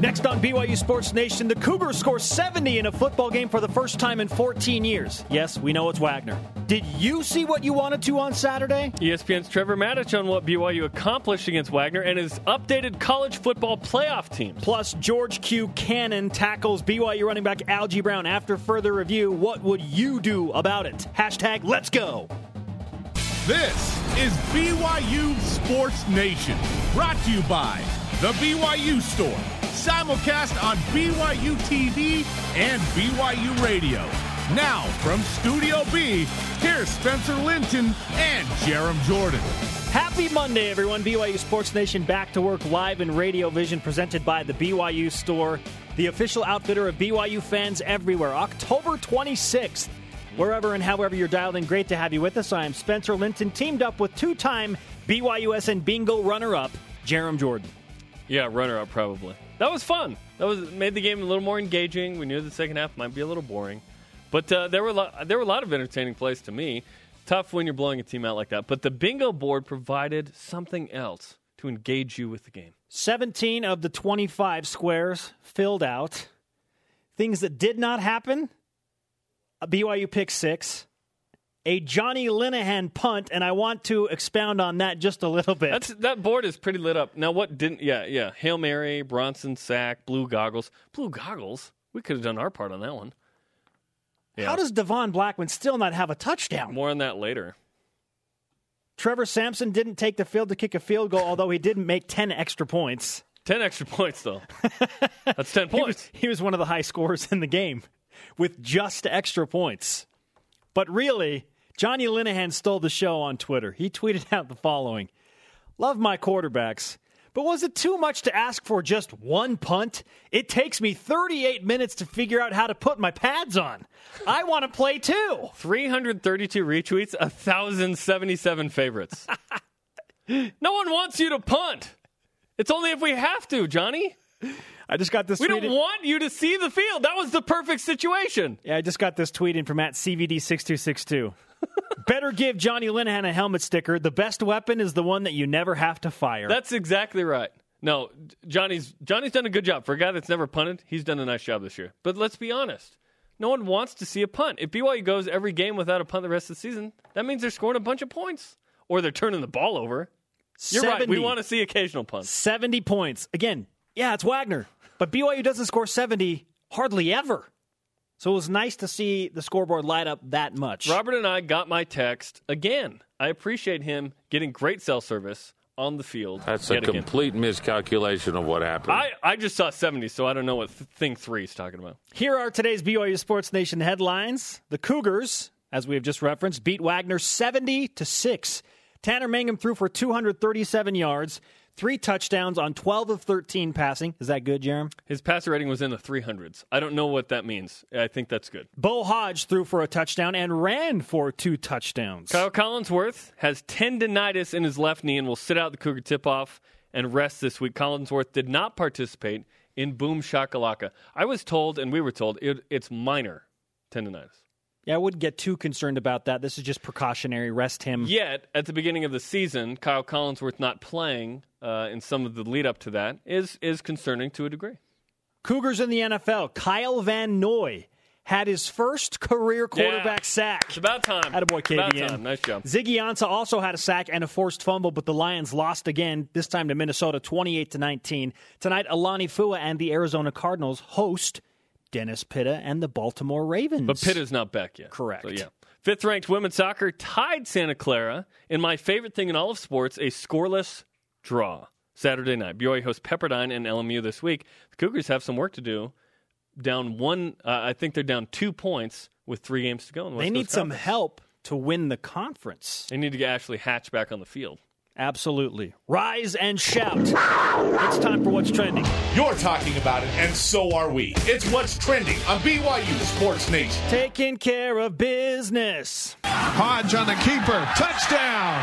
Next on BYU Sports Nation, the Cougars score 70 in a football game for the first time in 14 years. Yes, we know it's Wagner. Did you see what you wanted to on Saturday? ESPN's Trevor Matich on what BYU accomplished against Wagner and his updated college football playoff team. Plus, George Q. Cannon tackles BYU running back Algie Brown. After further review, what would you do about it? Hashtag let's go. This is BYU Sports Nation, brought to you by The BYU Store simulcast on BYU TV and BYU Radio. Now, from Studio B, here's Spencer Linton and Jarom Jordan. Happy Monday, everyone. BYU Sports Nation back to work live in Radio Vision, presented by the BYU Store, the official outfitter of BYU fans everywhere. October 26th. Wherever and however you're dialed in, great to have you with us. I am Spencer Linton, teamed up with two time BYUSN bingo runner up, Jarom Jordan. Yeah, runner up, probably that was fun. That was made the game a little more engaging. We knew the second half might be a little boring, but uh, there were lo- there were a lot of entertaining plays to me. Tough when you're blowing a team out like that, but the bingo board provided something else to engage you with the game. 17 of the 25 squares filled out. Things that did not happen. A BYU pick six a Johnny Linehan punt, and I want to expound on that just a little bit. That's, that board is pretty lit up. Now, what didn't? Yeah, yeah. Hail Mary, Bronson sack, blue goggles, blue goggles. We could have done our part on that one. Yeah. How does Devon Blackmon still not have a touchdown? More on that later. Trevor Samson didn't take the field to kick a field goal, although he didn't make 10 extra points. 10 extra points, though. That's 10 points. he, was, he was one of the high scorers in the game with just extra points. But really, Johnny Linehan stole the show on Twitter. He tweeted out the following Love my quarterbacks, but was it too much to ask for just one punt? It takes me 38 minutes to figure out how to put my pads on. I want to play too. 332 retweets, 1,077 favorites. no one wants you to punt. It's only if we have to, Johnny. I just got this. We don't in. want you to see the field. That was the perfect situation. Yeah, I just got this tweet in from at CVD6262. Better give Johnny Linehan a helmet sticker. The best weapon is the one that you never have to fire. That's exactly right. No, Johnny's Johnny's done a good job for a guy that's never punted. He's done a nice job this year. But let's be honest. No one wants to see a punt. If BYU goes every game without a punt the rest of the season, that means they're scoring a bunch of points or they're turning the ball over. You're 70, right. We want to see occasional punts. 70 points. Again, yeah, it's Wagner. But BYU doesn't score 70 hardly ever. So it was nice to see the scoreboard light up that much. Robert and I got my text again. I appreciate him getting great cell service on the field. That's a complete again. miscalculation of what happened. I, I just saw 70, so I don't know what th- thing three is talking about. Here are today's BYU Sports Nation headlines. The Cougars, as we have just referenced, beat Wagner 70 to 6. Tanner Mangum threw for 237 yards three touchdowns on 12 of 13 passing. Is that good, Jarom? His passer rating was in the 300s. I don't know what that means. I think that's good. Bo Hoge threw for a touchdown and ran for two touchdowns. Kyle Collinsworth has tendonitis in his left knee and will sit out the Cougar tip off and rest this week. Collinsworth did not participate in Boom Shakalaka. I was told, and we were told, it, it's minor tendonitis. Yeah, I wouldn't get too concerned about that. This is just precautionary. Rest him. Yet, at the beginning of the season, Kyle Collinsworth not playing uh, in some of the lead up to that is is concerning to a degree. Cougars in the NFL. Kyle Van Noy had his first career quarterback yeah. sack. It's about time. Attaboy, KVN. About time. Nice job. Ziggy Ansah also had a sack and a forced fumble, but the Lions lost again, this time to Minnesota, 28 to 19. Tonight, Alani Fua and the Arizona Cardinals host Dennis Pitta and the Baltimore Ravens. But Pitta's not back yet. Correct. So, yeah. Fifth ranked women's soccer tied Santa Clara in my favorite thing in all of sports, a scoreless draw. Saturday night. BYU hosts Pepperdine and LMU this week. The Cougars have some work to do. Down one, uh, I think they're down two points with three games to go. The they need some help to win the conference. They need to get Ashley Hatch back on the field. Absolutely. Rise and shout. It's time for What's Trending. You're talking about it, and so are we. It's What's Trending on BYU Sports Nation. Taking care of business. Hoge on the keeper. Touchdown.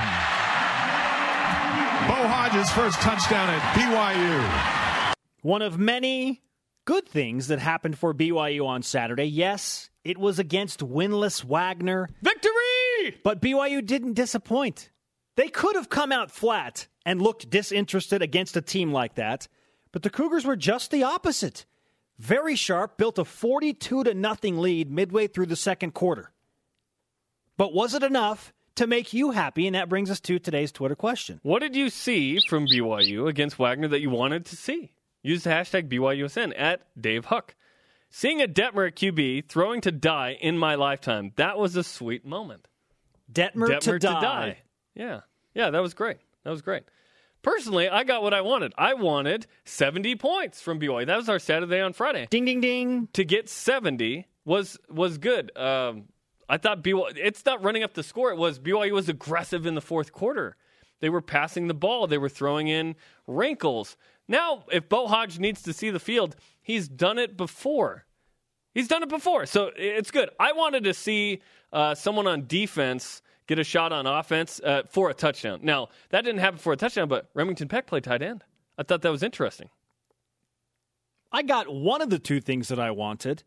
Bo Hoge's first touchdown at BYU. One of many good things that happened for BYU on Saturday. Yes, it was against winless Wagner. Victory! But BYU didn't disappoint. They could have come out flat and looked disinterested against a team like that, But the Cougars were just the opposite. Very sharp, built a 42 to nothing lead midway through the second quarter. But was it enough to make you happy? And that brings us to today's Twitter question. What did you see from BYU against Wagner that you wanted to see? Use the hashtag BYUSN at Dave Huck. Seeing a Detmer at QB throwing to die in my lifetime, that was a sweet moment. Detmer, Detmer to, die. Yeah. Yeah, that was great. That was great. Personally, I got what I wanted. I wanted 70 points from BYU. That was our Saturday on Friday. Ding, ding, ding. To get 70 was was good. Um, I thought BYU, it's not running up the score. It was BYU was aggressive in the fourth quarter. They were passing the ball. They were throwing in wrinkles. Now, if Bo Hoge needs to see the field, he's done it before. He's done it before, so it's good. I wanted to see uh, someone on defense get a shot on offense uh, for a touchdown. Now, that didn't happen for a touchdown, but Remington Peck played tight end. I thought that was interesting. I got one of the two things that I wanted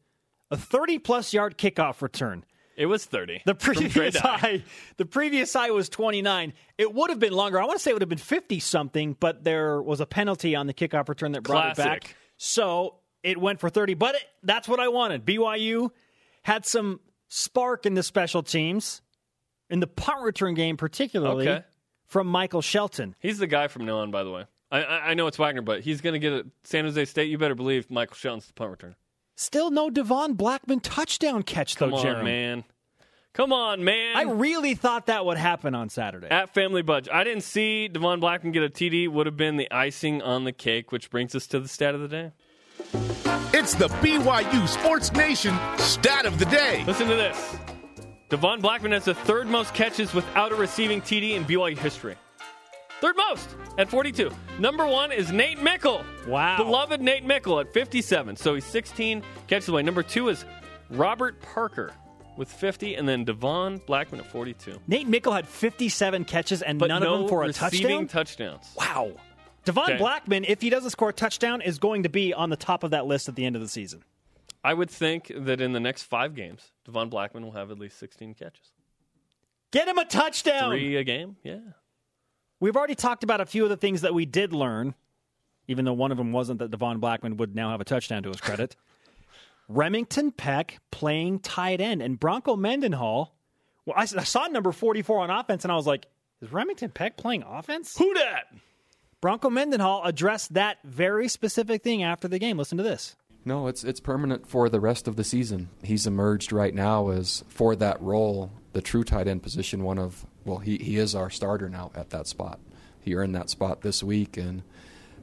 a 30 plus yard kickoff return. It was 30. The previous Dye. high, the previous high was 29. It would have been longer. I want to say it would have been 50 something, but there was a penalty on the kickoff return that brought it back. So it went for 30. But it, that's what I wanted. BYU had some spark in the special teams, in the punt return game particularly, Okay. from Michael Shelton. He's the guy from now on, by the way. I, I, I know it's Wagner, but he's going to get it. San Jose State. You better believe Michael Shelton's the punt returner. Still no Devon Blackmon touchdown catch Come though, on, Jeremy. man. Come on, man. I really thought that would happen on Saturday. At Family Budge. I didn't see Devon Blackmon get a TD. Would have been the icing on the cake, which brings us to the stat of the day. It's the BYU Sports Nation stat of the day. Listen to this. Devon Blackmon has the third most catches without a receiving TD in BYU history. Third most at 42. Number one is Nate Meikle. Wow. Beloved Nate Meikle at 57. So he's 16 catches away. Number two is Robert Parker with 50, and then Devon Blackmon at 42. Nate Meikle had 57 catches and But none no of them for a receiving touchdown. touchdowns. wow. Devon Okay. Blackmon, if he doesn't score a touchdown, is going to be on the top of that list at the end of the season. I would think that in the next five games, Devon Blackmon will have at least 16 catches. Get him a touchdown. Three a game? Yeah. We've already talked about a few of the things that we did learn, even though one of them wasn't that Devon Blackman would now have a touchdown to his credit. Remington Peck playing tight end and Bronco Mendenhall. Well, I, saw number 44 on offense and I was like, is Remington Peck playing offense? Who dat? Bronco Mendenhall addressed that very specific thing after the game. Listen to this. No, it's it's permanent for the rest of the season. He's emerged right now as for that role, the true tight end position. One of well, he he is our starter now at that spot. He earned that spot this week, and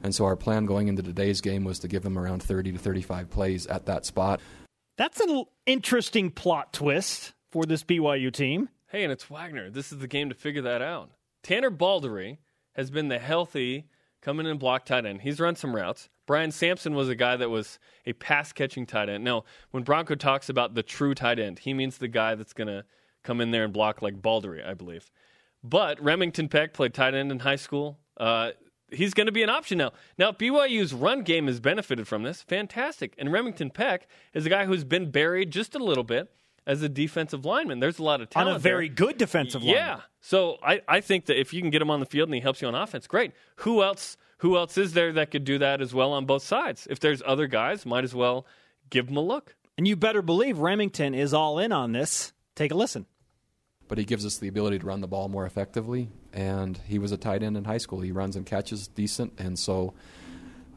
and so our plan going into today's game was to give him around thirty to thirty five plays at that spot. That's an interesting plot twist for this BYU team. Hey, and it's Wagner. This is the game to figure that out. Tanner Balderree has been the healthy coming in and block tight end. He's run some routes. Brian Sampson was a guy that was a pass catching tight end. Now, when Bronco talks about the true tight end, he means the guy that's going to come in there and block like Balderree, I believe. But Remington Peck played tight end in high school. Uh, he's going to be an option now. Now, BYU's run game has benefited from this. Fantastic. And Remington Peck is a guy who's been buried just a little bit as a defensive lineman. There's a lot of talent. On a very there. good defensive line. Yeah. So I, I think that if you can get him on the field and he helps you on offense, great. Who else who else is there that could do that as well on both sides? If there's other guys, might as well give them a look. And you better believe Remington is all in on this. Take a listen. But he gives us the ability to run the ball more effectively. And he was a tight end in high school. He runs and catches decent, and so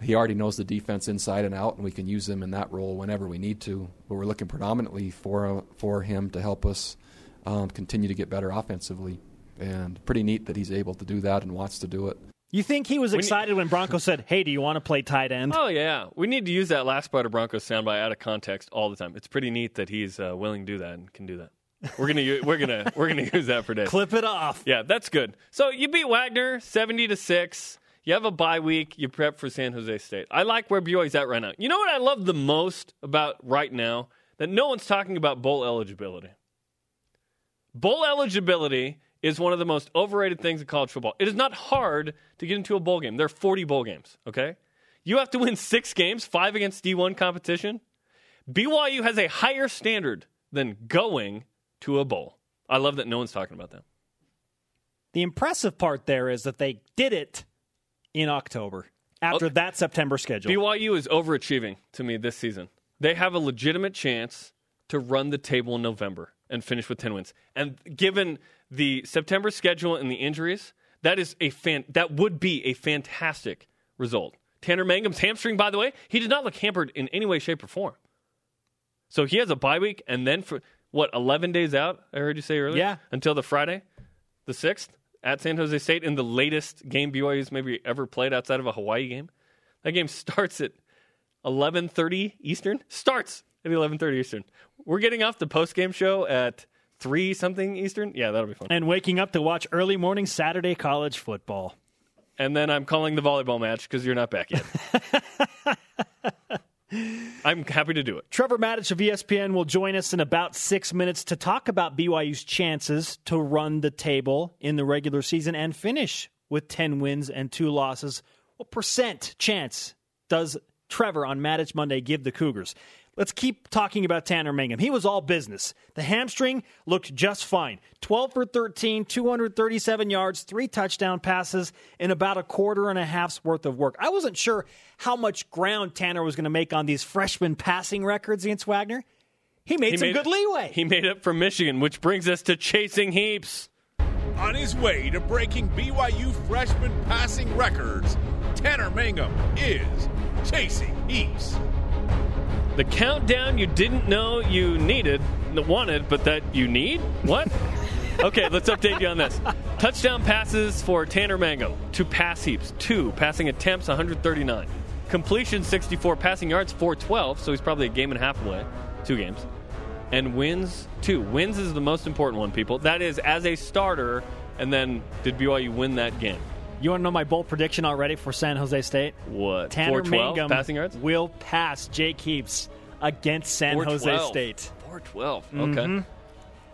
he already knows the defense inside and out, and we can use him in that role whenever we need to. But we're looking predominantly for for him to help us um, continue to get better offensively. And pretty neat that he's able to do that and wants to do it. You think he was excited when Bronco said, "Hey, do you want to play tight end?" Oh yeah, we need to use that last part of Broncos soundbite out of context all the time. It's pretty neat that he's uh, willing to do that and can do that. We're gonna we're gonna we're gonna use that for days. Clip it off. Yeah, that's good. So you beat Wagner seventy to six. You have a bye week. You prep for San Jose State. I like where BYU's at right now. You know what I love the most about right now that no one's talking about bowl eligibility. Bowl eligibility is one of the most overrated things in college football. It is not hard to get into a bowl game. There are 40 bowl games, okay? You have to win six games, five against D1 competition. BYU has a higher standard than going to a bowl. I love that no one's talking about that. The impressive part there is that they did it in October. after that September schedule. BYU is overachieving to me this season. They have a legitimate chance to run the table in November and finish with 10 wins. And given the September schedule and the injuries, that is a fan that would be a fantastic result. Tanner Mangum's hamstring, by the way, he did not look hampered in any way, shape, or form. So he has a bye week, and then for what, 11 days out, I heard you say earlier? Yeah. Until the Friday, the 6th, at San Jose State in the latest game BYU's maybe ever played outside of a Hawaii game. That game starts at 11:30 Eastern. Starts at 11:30 Eastern. We're getting off the post game show at three something Eastern. Yeah, that'll be fun. and waking up to watch early morning Saturday college football. And then I'm calling the volleyball match because you're not back yet. I'm happy to do it. Trevor Matich of ESPN will join us in about six minutes to talk about BYU's chances to run the table in the regular season and finish with 10 wins and two losses. What percent chance does Trevor on Matich Monday give the Cougars? Let's keep talking about Tanner Mangum. He was all business. The hamstring looked just fine. 12 for 13, 237 yards, three touchdown passes, in about a quarter and a half's worth of work. I wasn't sure how much ground Tanner was going to make on these freshman passing records against Wagner. He made He some made- good leeway. He made it from Michigan, which brings us to chasing heaps. On his way to breaking BYU freshman passing records, Tanner Mangum is chasing heaps. The countdown you didn't know you needed, wanted, but that you need? What? okay, let's update you on this. Touchdown passes for Tanner Mangum. Two pass heaps. Two. Passing attempts, 139. Completion, 64. Passing yards, 412. So he's probably a game and a half away. Two games. And wins, two. Wins is the most important one, people. That is as a starter, and then did BYU win that game? You want to know my bold prediction already for San Jose State? What? Tanner 412 Mangum passing yards? will pass Jake Heaps against San Jose State. 412. Okay. Mm-hmm.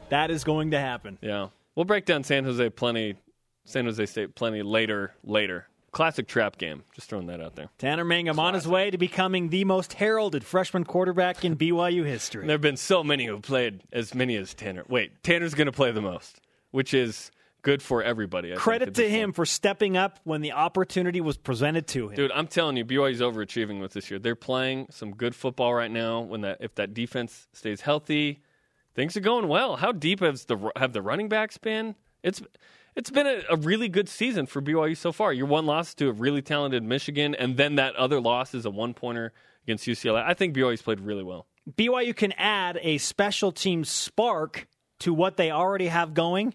That is going to happen. Yeah. We'll break down San Jose plenty, San Jose State plenty later. Later. Classic trap game. Just throwing that out there. Tanner Mangum on his way to becoming the most heralded freshman quarterback in BYU history. There have been so many who played as many as Tanner. Wait, Tanner's going to play the most, which is good for everybody. I Credit at to him point. for stepping up when the opportunity was presented to him. Dude, I'm telling you, BYU's overachieving with this year. They're playing some good football right now. When that, if that defense stays healthy, things are going well. How deep has the have the running backs been? It's it's been a, a really good season for BYU so far. Your one loss to a really talented Michigan, and then that other loss is a one pointer against UCLA. I think BYU's played really well. BYU can add a special team spark to what they already have going,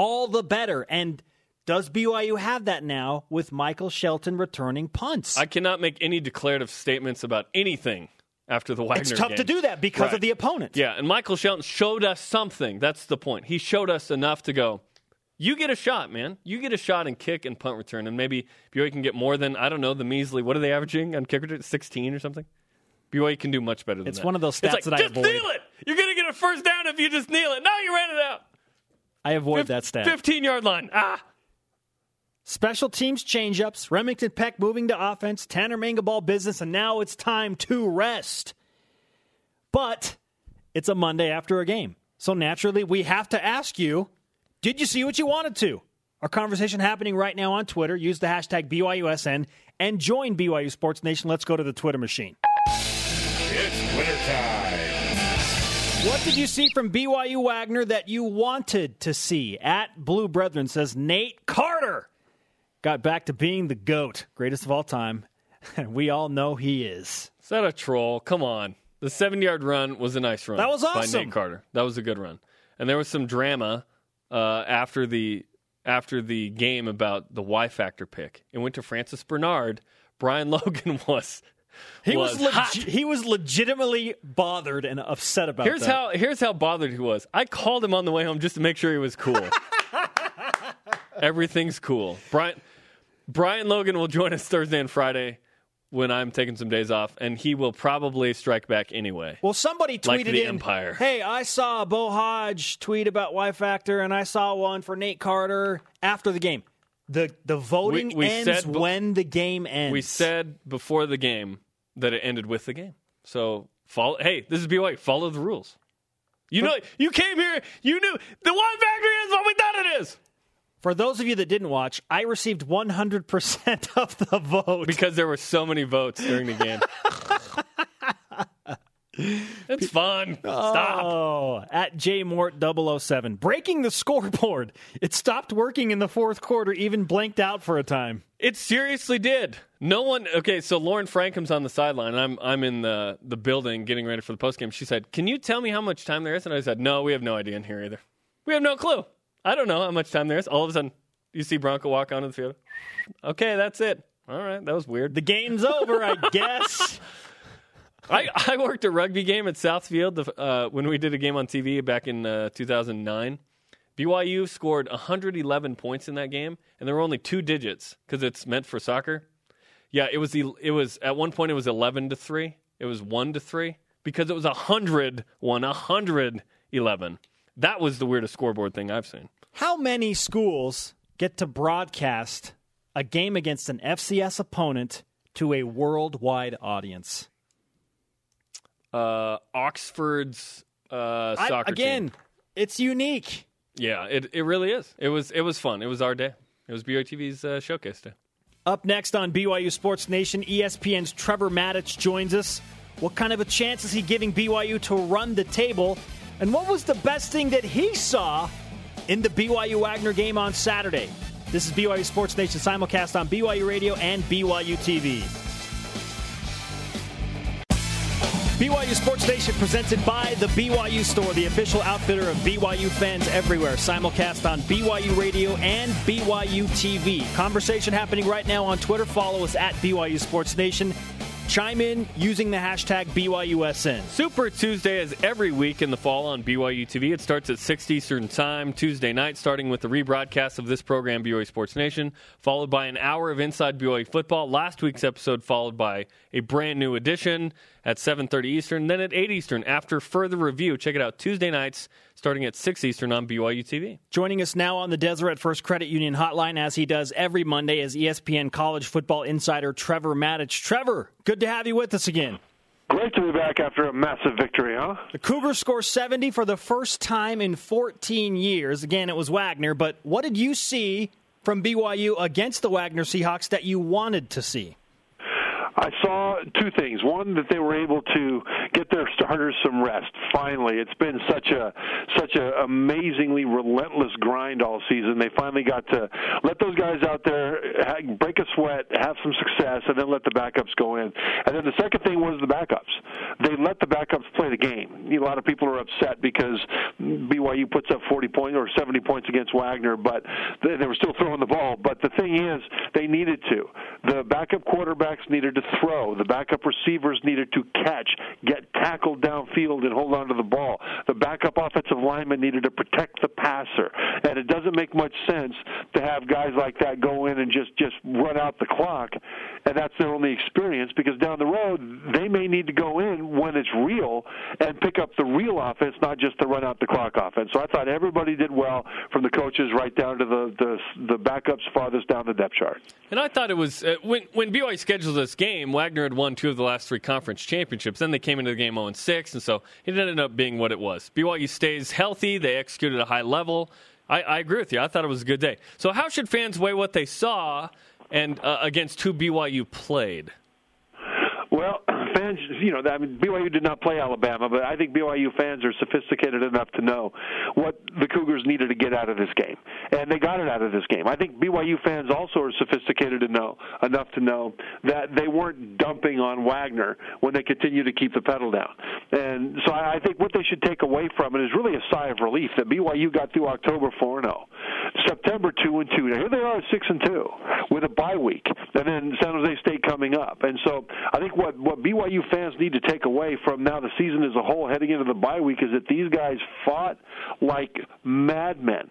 all the better. And does BYU have that now with Michael Shelton returning punts? I cannot make any declarative statements about anything after the Wagner it's tough game. to do that because Right. of the opponent. Yeah, and Michael Shelton showed us something. That's the point. He showed us enough to go. You get a shot, man. You get a shot and kick and punt return, and maybe BYU can get more than I don't know the measly. What are they averaging on kick return? Sixteen or something. BYU can do much better than It's that. one of those It's stats like, that I just avoid. kneel it. You're gonna get a first down if you just kneel it. Now you ran it out. I avoid Fif- that stat. Fifteen yard line. Ah. Special teams changeups, Remington Peck moving to offense, Tanner Mangum all business, and now it's time to rest. But it's a Monday after a game. So naturally, we have to ask you did you see what you wanted to? Our conversation happening right now on Twitter. Use the hashtag BYUSN and join BYU Sports Nation. Let's go to the Twitter machine. It's Twitter time. What did you see from BYU Wagner that you wanted to see? At Blue Brethren says Nate Carter got back to being the GOAT, greatest of all time. And we all know he is. Is that a troll? Come on. The seven yard run was a nice run. That was awesome. By. Nate Carter. That was a good run. And there was some drama uh, after the after the game about the Y Factor pick. It went to Francis Bernard. Brian Logan was. He was, was leg- hot. he was legitimately bothered and upset about Here's that. how here's how bothered he was. I called him on the way home just to make sure he was cool. Everything's cool. Brian Brian Logan will join us Thursday and Friday when I'm taking some days off, and he will probably strike back anyway. Well, somebody tweeted Like the in, Empire. "Hey, I saw Bo Hoge tweet about Y Factor, and I saw one for Nate Carter after the game. The The voting We- we ends said when the game ends. We said before the game that it ended with the game. So follow. Hey, this is BYU. Follow the rules. You know, you came here. You knew the one factory is what we thought it is. For those of you that didn't watch, I received 100% of the vote. because there were so many votes during the game. it's fun. Stop. Oh, at jmort007. Breaking the scoreboard. It stopped working in the fourth quarter, even blanked out for a time. It seriously did. No one. Okay, so Lauren Francom's on the sideline. I'm I'm in the the building getting ready for the postgame. She said, "Can you tell me how much time there is?" And I said, "No, we have no idea in here either. We have no clue. I don't know how much time there is." All of a sudden, you see Bronco walk onto the field. Okay, that's it. All right, that was weird. The game's over, I guess. I, I worked a rugby game at Southfield uh, when we did a game on TV back in uh, 2009. BYU scored 111 points in that game, and there were only two digits because it's meant for soccer. Yeah, it was the it was at one point it was 11 to three. It was one to three because it was 100 one 111. That was the weirdest scoreboard thing I've seen. How many schools get to broadcast a game against an FCS opponent to a worldwide audience? Uh, Oxford's uh, I- soccer again, team. it's unique. Yeah, it it really is. It was it was fun. It was our day. It was BYU TV's uh, showcase day. Up next on BYU Sports Nation, ESPN's Trevor Matich joins us. What kind of a chance is he giving BYU to run the table? And what was the best thing that he saw in the BYU Wagner game on Saturday? This is BYU Sports Nation simulcast on BYU Radio and BYU TV. BYU Sports Nation presented by the BYU Store, the official outfitter of BYU fans everywhere. Simulcast on BYU Radio and BYU TV. Conversation happening right now on Twitter. Follow us at BYU Sports Nation. Chime in using the hashtag BYUSN. Super Tuesday is every week in the fall on BYU TV. It starts at 6 Eastern Time Tuesday night, starting with the rebroadcast of this program, BYU Sports Nation, followed by an hour of Inside BYU football. Last week's episode followed by a brand new edition at 7:30 Eastern, then at 8 Eastern. After further review, check it out Tuesday nights, starting at 6 Eastern on BYU TV. Joining us now on the Deseret First Credit Union hotline, as he does every Monday, is ESPN college football insider Trevor Matich. Trevor, good to have you with us again. Great to be back after a massive victory, huh? The Cougars score 70 for the first time in 14 years. Again, it was Wagner, but what did you see from BYU against the Wagner Seahawks that you wanted to see? I saw two things. One, that they were able to get their starters some rest. Finally, it's been such a such a amazingly relentless grind all season. They finally got to let those guys out there break a sweat, have some success, and then let the backups go in. And then the second thing was the backups. They let the backups play the game. A lot of people are upset because BYU puts up 40 points or 70 points against Wagner, but they, they were still throwing the ball. But the thing is, they needed to. The backup quarterbacks needed to throw. The backup receivers needed to catch, get tackled downfield, and hold on to the ball. The backup offensive lineman needed to protect the passer. And it doesn't make much sense to have guys like that go in and just just run out the clock, and that's their only experience. Because down the road, they may need to go in when it's real and pick up the real offense, not just the run out the clock offense. So I thought everybody did well, from the coaches right down to the the, the backups farthest down the depth chart. And I thought it was uh, when when BYU scheduled this game, Wagner had won two of the last three conference championships. Then they came into the game 0 6, and so it ended up being what it was. BYU stays healthy. They execute at a high level. I, I agree with you. I thought it was a good day. So how should fans weigh what they saw and uh, against who BYU played? Well, fans, you know, I mean, BYU did not play Alabama, but I think BYU fans are sophisticated enough to know what the Cougars needed to get out of this game, and they got it out of this game. I think BYU fans also are sophisticated to know enough to know that they weren't dumping on Wagner when they continue to keep the pedal down. And so I I think what they should take away from it is really a sigh of relief that BYU got through October 4 0, September 2 and 2. Now here they are 6 and 2 with a bye week, and then San Jose State coming up. And so I think what what BYU fans need to take away from now the season as a whole heading into the bye week is that these guys fought like madmen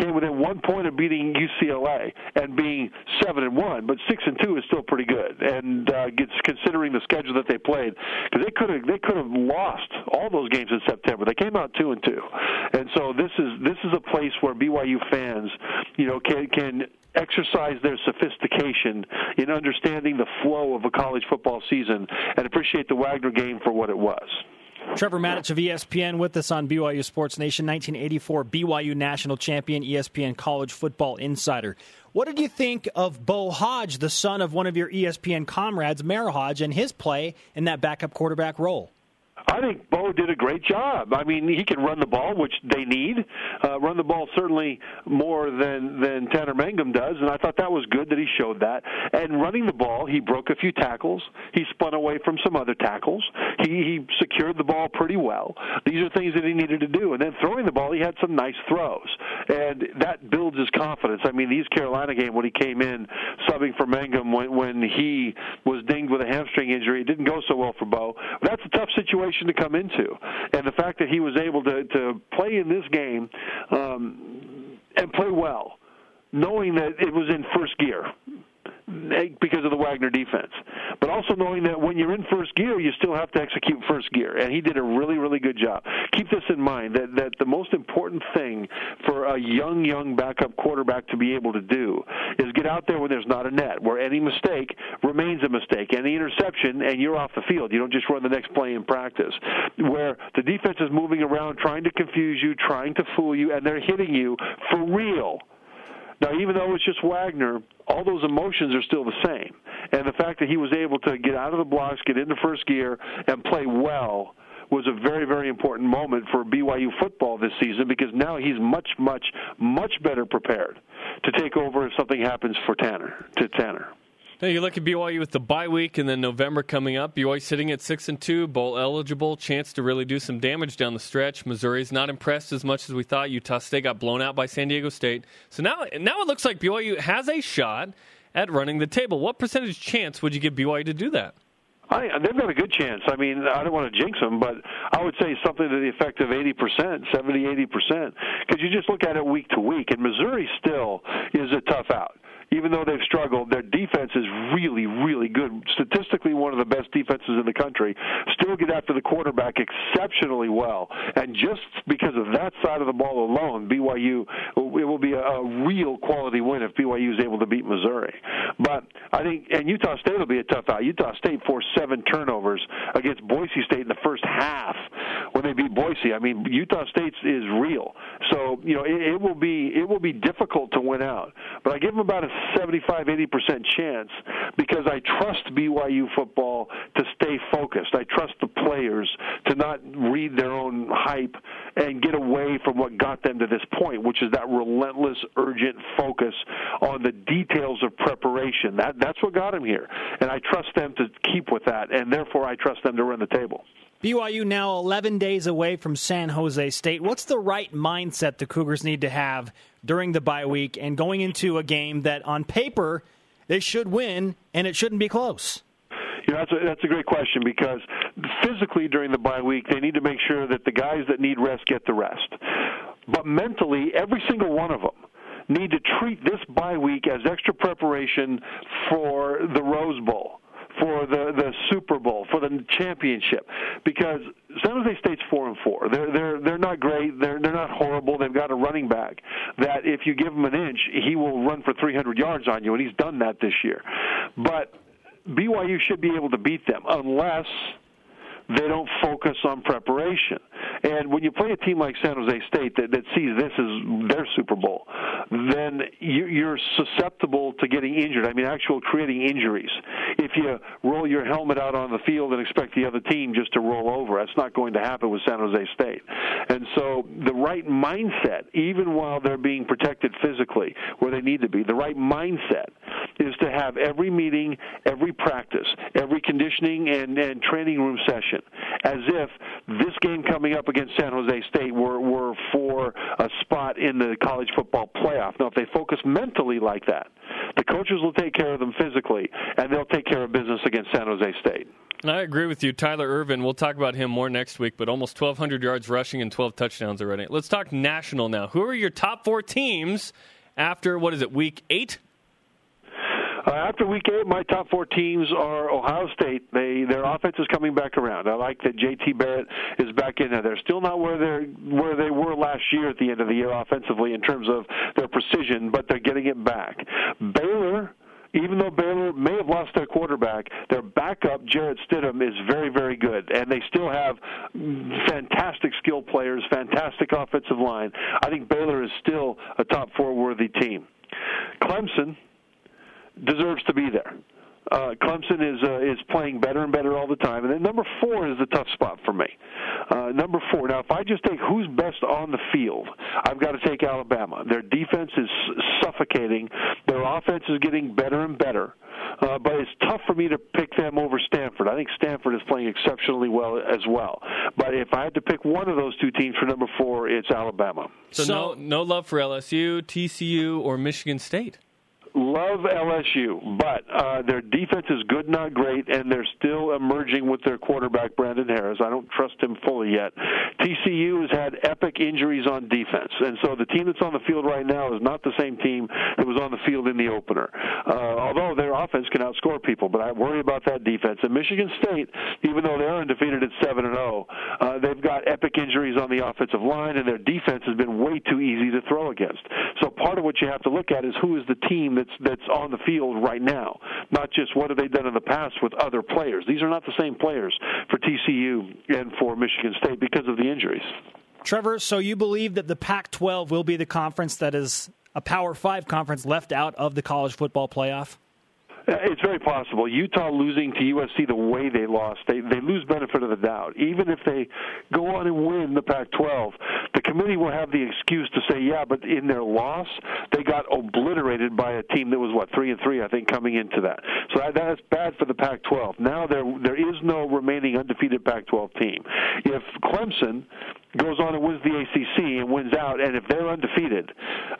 came within one point of beating UCLA and being seven and one, but six and two is still pretty good. And uh, gets considering the schedule that they played, because they could have they could have lost all those games in September. They came out two and two, and so this is this is a place where BYU fans, you know, can can exercise their sophistication in understanding the flow of a college football season and appreciate the Wagner game for what it was. Trevor Matich of ESPN with us on BYU Sports Nation, 1984 BYU national champion, ESPN college football insider. What did you think of Bo Hoge, the son of one of your ESPN comrades, Merril Hoge, and his play in that backup quarterback role? I think Bo did a great job. I mean, he can run the ball, which they need. Uh, run the ball certainly more than than Tanner Mangum does, and I thought that was good that he showed that. And running the ball, he broke a few tackles. He spun away from some other tackles. He, he secured the ball pretty well. These are things that he needed to do. And then throwing the ball, he had some nice throws, and that builds his confidence. I mean, the East Carolina game when he came in subbing for Mangum when when he was dinged with a hamstring injury, it didn't go so well for. But that's a tough situation to come into, and the fact that he was able to to play in this game um, and play well, knowing that it was in first gear because of the Wagner defense. But also knowing that when you're in first gear, you still have to execute first gear. And he did a really, really good job. Keep this in mind that, that the most important thing for a young, young backup quarterback to be able to do is get out there when there's not a net, where any mistake remains a mistake. Any interception, and you're off the field. You don't just run the next play in practice. Where the defense is moving around, trying to confuse you, trying to fool you, and they're hitting you for real. Now, even though it's just Wagner, all those emotions are still the same. And the fact that he was able to get out of the blocks, get into first gear, and play well was a very, very important moment for BYU football this season because now he's much, much, much better prepared to take over if something happens for Tanner to Tanner. Now you look at BYU with the bye week and then November coming up. BYU sitting at six and two, bowl eligible, chance to really do some damage down the stretch. Missouri's not impressed as much as we thought. Utah State got blown out by San Diego State. So now, now it looks like BYU has a shot at running the table. What percentage chance would you give BYU to do that? I, they've got a good chance. I mean, I don't want to jinx them, but I would say something to the effect of 80%, 70, 80%, because you just look at it week to week, and Missouri still is a tough out even though they've struggled, their defense is really, really good. Statistically, one of the best defenses in the country. Still get after the quarterback exceptionally well. And just because of that side of the ball alone, BYU, it will be a, real quality win if BYU is able to beat Missouri. But I think, and Utah State will be a tough out. Utah State forced seven turnovers against Boise State in the first half when they beat Boise. I mean, Utah State is real. So, you know, it, it will be, it will be difficult to win out. But I give them about a 75, 80% chance because I trust BYU football to stay focused. I trust the players to not read their own hype and get away from what got them to this point, which is that relentless, urgent focus on the details of preparation. That, that's what got them here. And I trust them to keep with that, and therefore I trust them to run the table. BYU now 11 days away from San Jose State. What's the right mindset the Cougars need to have during the bye week and going into a game that on paper they should win and it shouldn't be close? You know, that's a, that's a great question because physically during the bye week they need to make sure that the guys that need rest get the rest. But mentally, every single one of them need to treat this bye week as extra preparation for the Rose Bowl for the the Super Bowl, for the championship, because San Jose State's four and four. They're they're they're not great. They're they're not horrible. They've got a running back that if you give him an inch, he will run for 300 yards on you, and he's done that this year. But BYU should be able to beat them unless they don't focus on preparation. And when you play a team like San Jose State that, that sees this as their Super Bowl, then you, you're susceptible to getting injured. I mean, actual creating injuries. If you roll your helmet out on the field and expect the other team just to roll over, that's not going to happen with San Jose State. And so the right mindset, even while they're being protected physically where they need to be, the right mindset is to have every meeting, every practice, every conditioning and, and training room session as if this game coming up against San Jose State were, were for a spot in the college football playoff. Now, if they focus mentally like that, the coaches will take care of them physically, and they'll take care of business against San Jose State. I agree with you. Tyler Ervin, we'll talk about him more next week, but almost 1,200 yards rushing and 12 touchdowns already. Let's talk national now. Who are your top four teams after, what is it, week eight? Uh, after week eight, my top four teams are Ohio State. They their offense is coming back around. I like that J.T. Barrett is back in there. They're still not where they where they were last year at the end of the year offensively in terms of their precision, but they're getting it back. Baylor even though Baylor may have lost their quarterback, their backup Jarrett Stidham is very, very good, and they still have fantastic skill players, fantastic offensive line. I think Baylor is still a top four worthy team. Clemson deserves to be there. Uh, Clemson is uh, is playing better and better all the time, and then number four is the tough spot for me. Uh, number four. Now, if I just take who's best on the field, I've got to take Alabama. Their defense is suffocating. Their offense is getting better and better. Uh, but it's tough for me to pick them over Stanford. I think Stanford is playing exceptionally well as well. But if I had to pick one of those two teams for number four, it's Alabama. So, so no, no love for LSU, TCU, or Michigan State love LSU, but uh, their defense is good, not great, and they're still emerging with their quarterback Brandon Harris. I don't trust him fully yet. TCU has had epic injuries on defense, and so the team that's on the field right now is not the same team that was on the field in the opener. Uh, although offense can outscore people, but I worry about that defense. And Michigan State, even though they're undefeated at seven and zero, oh, uh, they've got epic injuries on the offensive line, and their defense has been way too easy to throw against. So part of what you have to look at is who is the team that's that's on the field right now, not just what have they done in the past with other players. These are not the same players for TCU and for Michigan State because of the injuries. Trevor, so you believe that the Pac 12 will be the conference that is a Power 5 conference left out of the college football playoff? It's very possible. Utah losing to USC the way they lost, they they lose benefit of the doubt. Even if they go on and win the Pac-12, the committee will have the excuse to say, yeah, but in their loss, they got obliterated by a team that was what three and three, I think, coming into that. So that, that's bad for the Pac-12. Now there there is no remaining undefeated Pac-12 team. If Clemson goes on and wins the ACC and wins out, and if they're undefeated,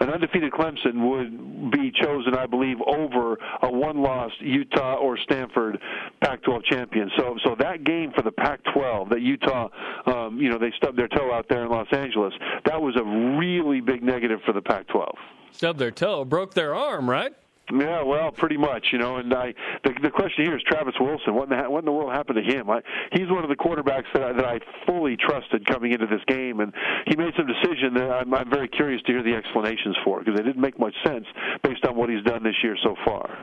an undefeated Clemson would be chosen, I believe, over a one-loss Utah or Stanford Pac-12 champion. So, so that game for the Pac-12 that Utah, um, you know, they stubbed their toe out there in Los Angeles. That was a really big negative for the Pac-12. Stubbed their toe, broke their arm, right? Yeah, well, pretty much, you know. And I, the the question here is Travis Wilson. What in the what in the world happened to him? I, he's one of the quarterbacks that I, that I fully trusted coming into this game, and he made some decision that I'm, I'm very curious to hear the explanations for because they didn't make much sense based on what he's done this year so far.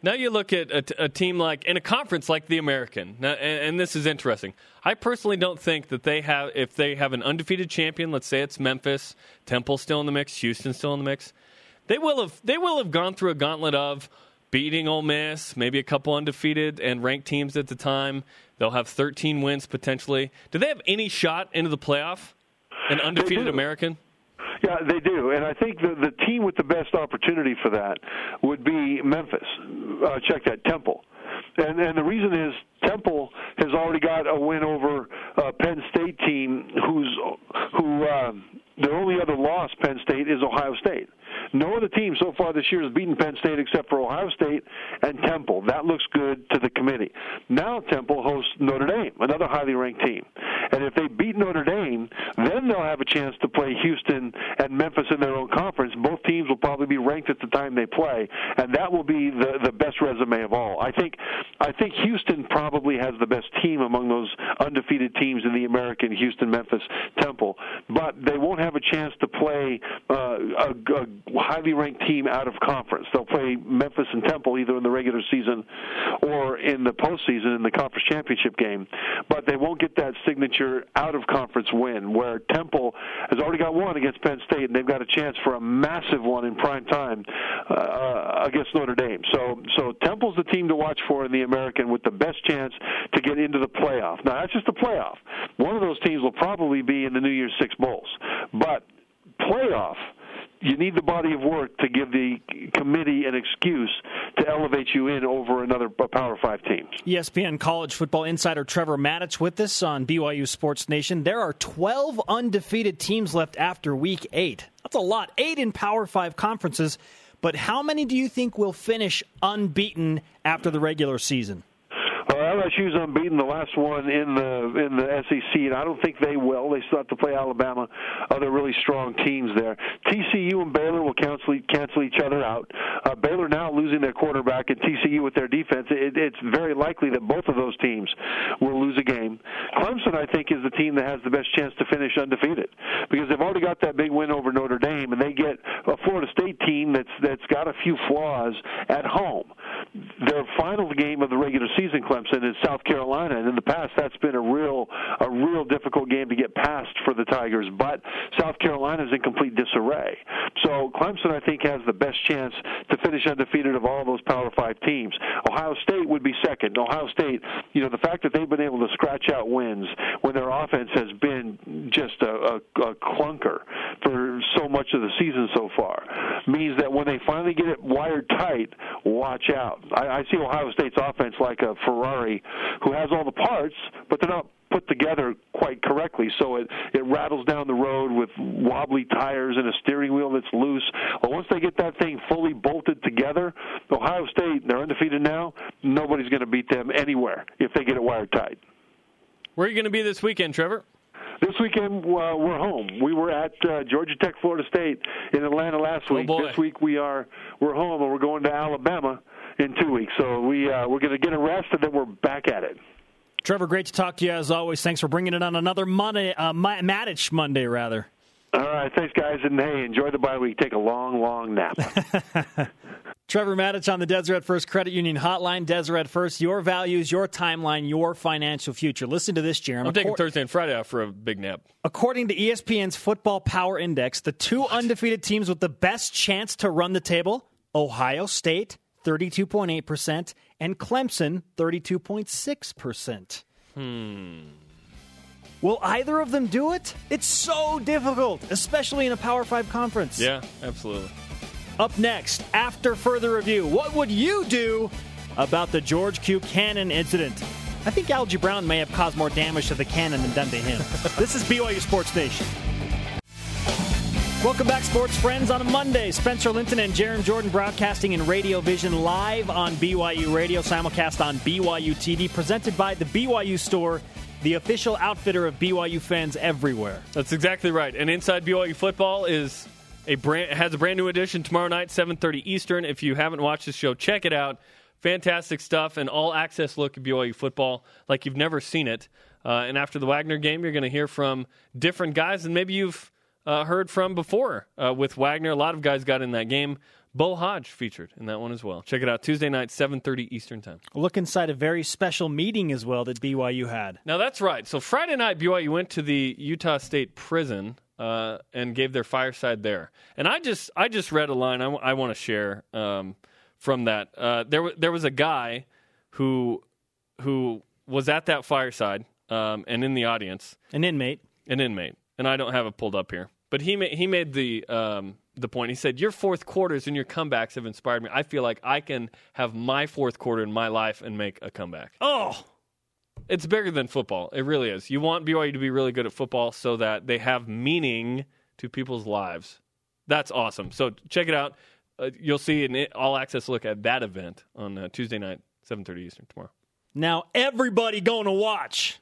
Now you look at a, a team like in a conference like the American, now, and, and this is interesting. I personally don't think that they have, if they have an undefeated champion, let's say it's Memphis, Temple still in the mix, Houston still in the mix they will have they will have gone through a gauntlet of beating Ole Miss, maybe a couple undefeated and ranked teams at the time. They'll have 13 wins potentially. Do they have any shot into the playoff? An undefeated American? Yeah, they do, and I think the the team with the best opportunity for that would be Memphis. Uh, check that Temple, and and the reason is Temple has already got a win over a Penn State team who's who uh, their only other loss Penn State is Ohio State. No other team so far this year has beaten Penn State except for Ohio State and Temple. That looks good to the committee. Now Temple hosts Notre Dame, another highly ranked team. And if they beat Notre Dame, then they'll have a chance to play Houston and Memphis in their own conference. Both teams will probably be ranked at the time they play, and that will be the the best resume of all. I think I think Houston probably has the best team among those undefeated teams in the American Houston, Memphis, Temple, but they won't have a chance to play uh, a, a highly ranked team out of conference. They'll play Memphis and Temple either in the regular season or in the postseason in the conference championship game, but they won't get that signature out of conference win where Temple has already got one against Penn State and they've got a chance for a massive one in prime time uh, against Notre Dame. So so Temple's the team to watch for in the American with the best chance to get into the playoff. Now that's just the playoff. One of those teams will probably be in the New Year's Six bowls, but playoff you need the body of work to give the committee an excuse to elevate you in over another Power Five team. ESPN college football insider Trevor Matich with us on BYU Sports Nation. There are 12 undefeated teams left after Week Eight. That's a lot. Eight in Power Five conferences. But how many do you think will finish unbeaten after the regular season? Uh, LSU's unbeaten, the last one in the in the SEC, and I don't think they will. They still have to play Alabama, other really strong teams there. TCU and Baylor will cancel cancel each other out. Uh, Baylor now losing their quarterback, and TCU with their defense. It, it's very likely that both of those teams will lose a game. Clemson, I think, is the team that has the best chance to finish undefeated because they've already got that big win over Notre Dame, and they get a Florida State team that's that's got a few flaws at home. their final game of the regular season, Clemson, is South Carolina, and in the past that's been a real a real difficult game to get past for the Tigers. But South Carolina is in complete disarray. So Clemson, I think, has the best chance to finish undefeated of all those Power Five teams. Ohio State would be second. Ohio State, you know, the fact that they've been able to scratch out wins when their offense has been just a, a, a clunker for so much of the season so far means that when they finally get it wired tight, watch out. I, I see Ohio State's offense like a Ferrari who has all the parts, but they're not put together quite correctly. So it, it rattles down the road with wobbly tires and a steering wheel that's loose. But once they get that thing fully bolted together, Ohio State, they're undefeated now. Nobody's going to beat them anywhere if they get it wired tight. Where are you going to be this weekend, Trevor? This weekend uh, we're home. We were at uh, Georgia Tech, Florida State in Atlanta last Oh, week. boy. This week we are we're home and we're going to Alabama in two weeks. So we uh, we're going to get a rest and then we're back at it. Trevor, great to talk to you as always. Thanks for bringing it on another Monday, uh, Ma- Matich Monday, rather. All right, thanks guys, and hey, enjoy the bye week. Take a long, long nap. Trevor Matich on the Deseret First Credit Union Hotline. Deseret First, your values, your timeline, your financial future. Listen to this, Jeremy. I'm taking Accor- Thursday and Friday off for a big nap. According to ESPN's Football Power Index, the two undefeated teams with the best chance to run the table Ohio State, 32.8%, and Clemson, 32.6%. Hmm. Will either of them do it? It's so difficult, especially in a Power 5 conference. Yeah, absolutely. Up next, after further review, what would you do about the George Q. Cannon incident? I think Algie Brown may have caused more damage to the cannon than done to him. this is BYU Sports Nation. Welcome back, sports friends, on a Monday. Spencer Linton and Jarom Jordan broadcasting in Radio Vision live on BYU Radio, simulcast on BYU TV, presented by the BYU Store, the official outfitter of BYU fans everywhere. That's exactly right. And Inside BYU Football is a brand has a brand new edition tomorrow night, 7:30 Eastern. If you haven't watched this show, check it out. Fantastic stuff, and all access look at BYU football like you've never seen it. Uh, and after the Wagner game, you're going to hear from different guys, and maybe you've uh, heard from before uh, with Wagner. A lot of guys got in that game. Bo Hoge featured in that one as well. Check it out Tuesday night, 7:30 Eastern time. Look inside a very special meeting as well that BYU had. Now that's right. So Friday night, BYU went to the Utah State prison uh, and gave their fireside there. And I just I just read a line I, want to share um, from that. Uh, there there was a guy who who was at that fireside um, and in the audience, An inmate. an inmate, and I don't have it pulled up here, but he ma- he made the um, the point. He said, "Your fourth quarters and your comebacks have inspired me. I feel like I can have my fourth quarter in my life and make a comeback." Oh, It's bigger than football. It really is. You want BYU to be really good at football so that they have meaning to people's lives. That's awesome. So check it out. Uh, you'll see an all access look at that event on uh, Tuesday night, 7:30 Eastern tomorrow. now everybody going to watch.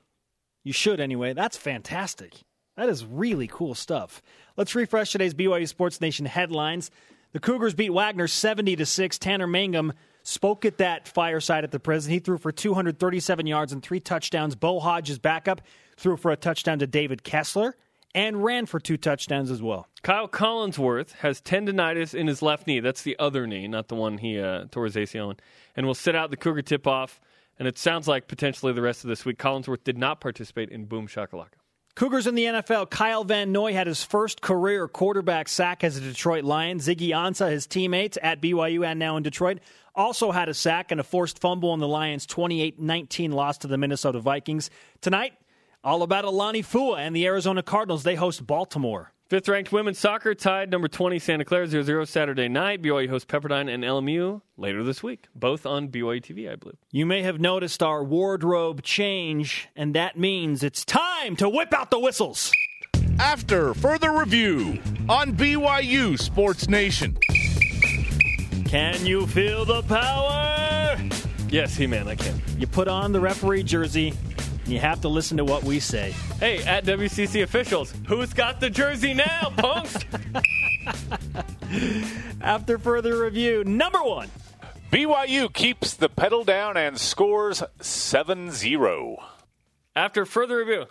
You should anyway. That's fantastic. That is really cool stuff. Let's refresh today's BYU Sports Nation headlines. The Cougars beat Wagner 70 to 6. Tanner Mangum spoke at that fireside at the prison. He threw for 237 yards and three touchdowns. Bo Hoge's backup threw for a touchdown to David Kessler and ran for two touchdowns as well. Kyle Collinsworth has tendonitis in his left knee. That's the other knee, not the one he uh, tore his ACL in, and will sit out the Cougar tip off. And it sounds like potentially the rest of this week. Collinsworth did not participate in Boom Shakalaka. Cougars in the NFL. Kyle Van Noy had his first career quarterback sack as a Detroit Lion. Ziggy Ansah, his teammates at BYU and now in Detroit, also had a sack and a forced fumble in the Lions' 28 19 loss to the Minnesota Vikings. Tonight, all about Alani Fua and the Arizona Cardinals. They host Baltimore. Fifth ranked women's soccer tied number 20 Santa Clara 0 0 Saturday night. BYU hosts Pepperdine and LMU later this week, both on BYU TV, I believe. You may have noticed our wardrobe change, and that means it's time to whip out the whistles. After further review on BYU Sports Nation. Can you feel the power? Yes, he man, I can. You put on the referee jersey, and you have to listen to what we say. Hey, at WCC officials, who's got the jersey now, punks? After further review, number one. BYU keeps the pedal down and scores 7 0. After further review,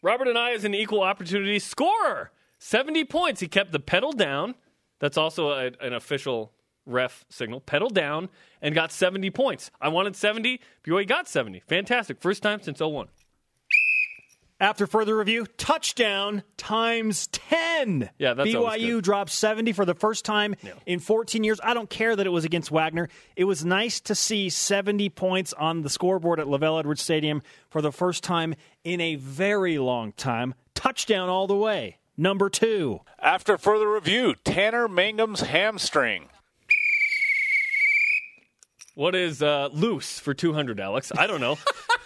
Robert and I is an equal opportunity scorer. 70 points. He kept the pedal down. That's also a, an official ref signal, pedaled down, and got 70 points. I wanted 70. BYU got 70. Fantastic. First time since 01. After further review, touchdown times 10. Yeah, that's always BYU good. dropped 70 for the first time Yeah. in 14 years. I don't care that it was against Wagner. It was nice to see 70 points on the scoreboard at LaVell Edwards Stadium for the first time in a very long time. Touchdown all the way. Number two. After further review, Tanner Mangum's hamstring. What is uh, loose for 200, Alex? I don't know.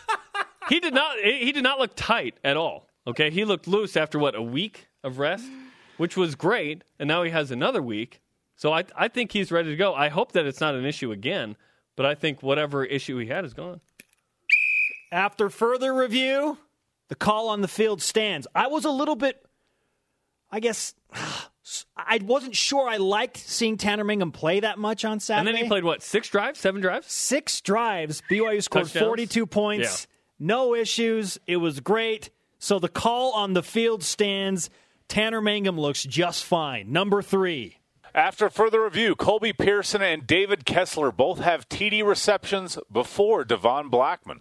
he did not. He did not look tight at all. Okay, he looked loose after what a week of rest, which was great, and now he has another week. So I, I think he's ready to go. I hope that it's not an issue again, but I think whatever issue he had is gone. After further review, the call on the field stands. I was a little bit, I guess, I wasn't sure I liked seeing Tanner Mangum play that much on Saturday. And then he played what six drives, seven drives. six drives. BYU scored Touchdowns? 42 points. No issues. It was great. So the call on the field stands. Tanner Mangum looks just fine. Number three. After further review, Colby Pearson and David Kessler both have TD receptions before Devon Blackmon.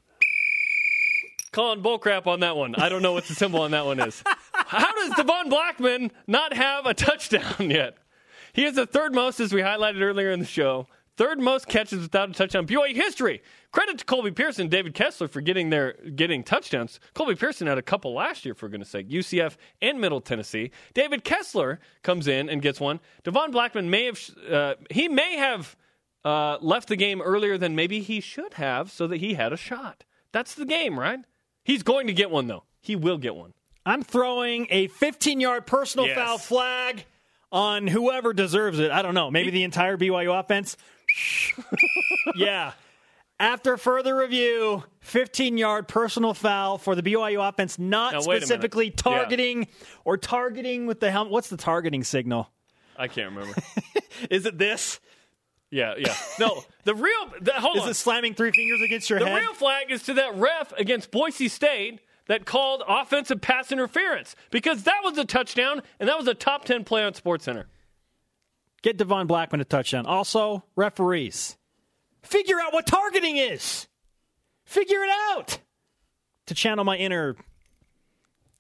Calling bullcrap on that one. I don't know what the symbol on that one is. How does Devon Blackmon not have a touchdown yet? He is the third most, as we highlighted earlier in the show. Third most catches without a touchdown. BYU history. Credit to Colby Pearson and David Kessler for getting their getting touchdowns. Colby Pearson had a couple last year, for goodness sake. UCF and Middle Tennessee. David Kessler comes in and gets one. Devon Blackmon may have uh, he may have uh, left the game earlier than maybe he should have, so that he had a shot. That's the game, right? He's going to get one though. He will get one. I'm throwing a 15 yard personal Yes. foul flag on whoever deserves it. I don't know. Maybe the entire BYU offense. yeah. After further review, 15 yard personal foul for the BYU offense, not Now, wait a minute. specifically Yeah. targeting or targeting with the helmet. What's the targeting signal? I can't remember. Is it this? yeah, yeah. No, the real. The, hold Is on. it slamming three fingers against your The head? The real flag is to that ref against Boise State that called offensive pass interference because that was a touchdown and that was a top 10 play on SportsCenter. Get Devon Blackmon a touchdown. Also, referees. Figure out what targeting is. Figure it out. To channel my inner.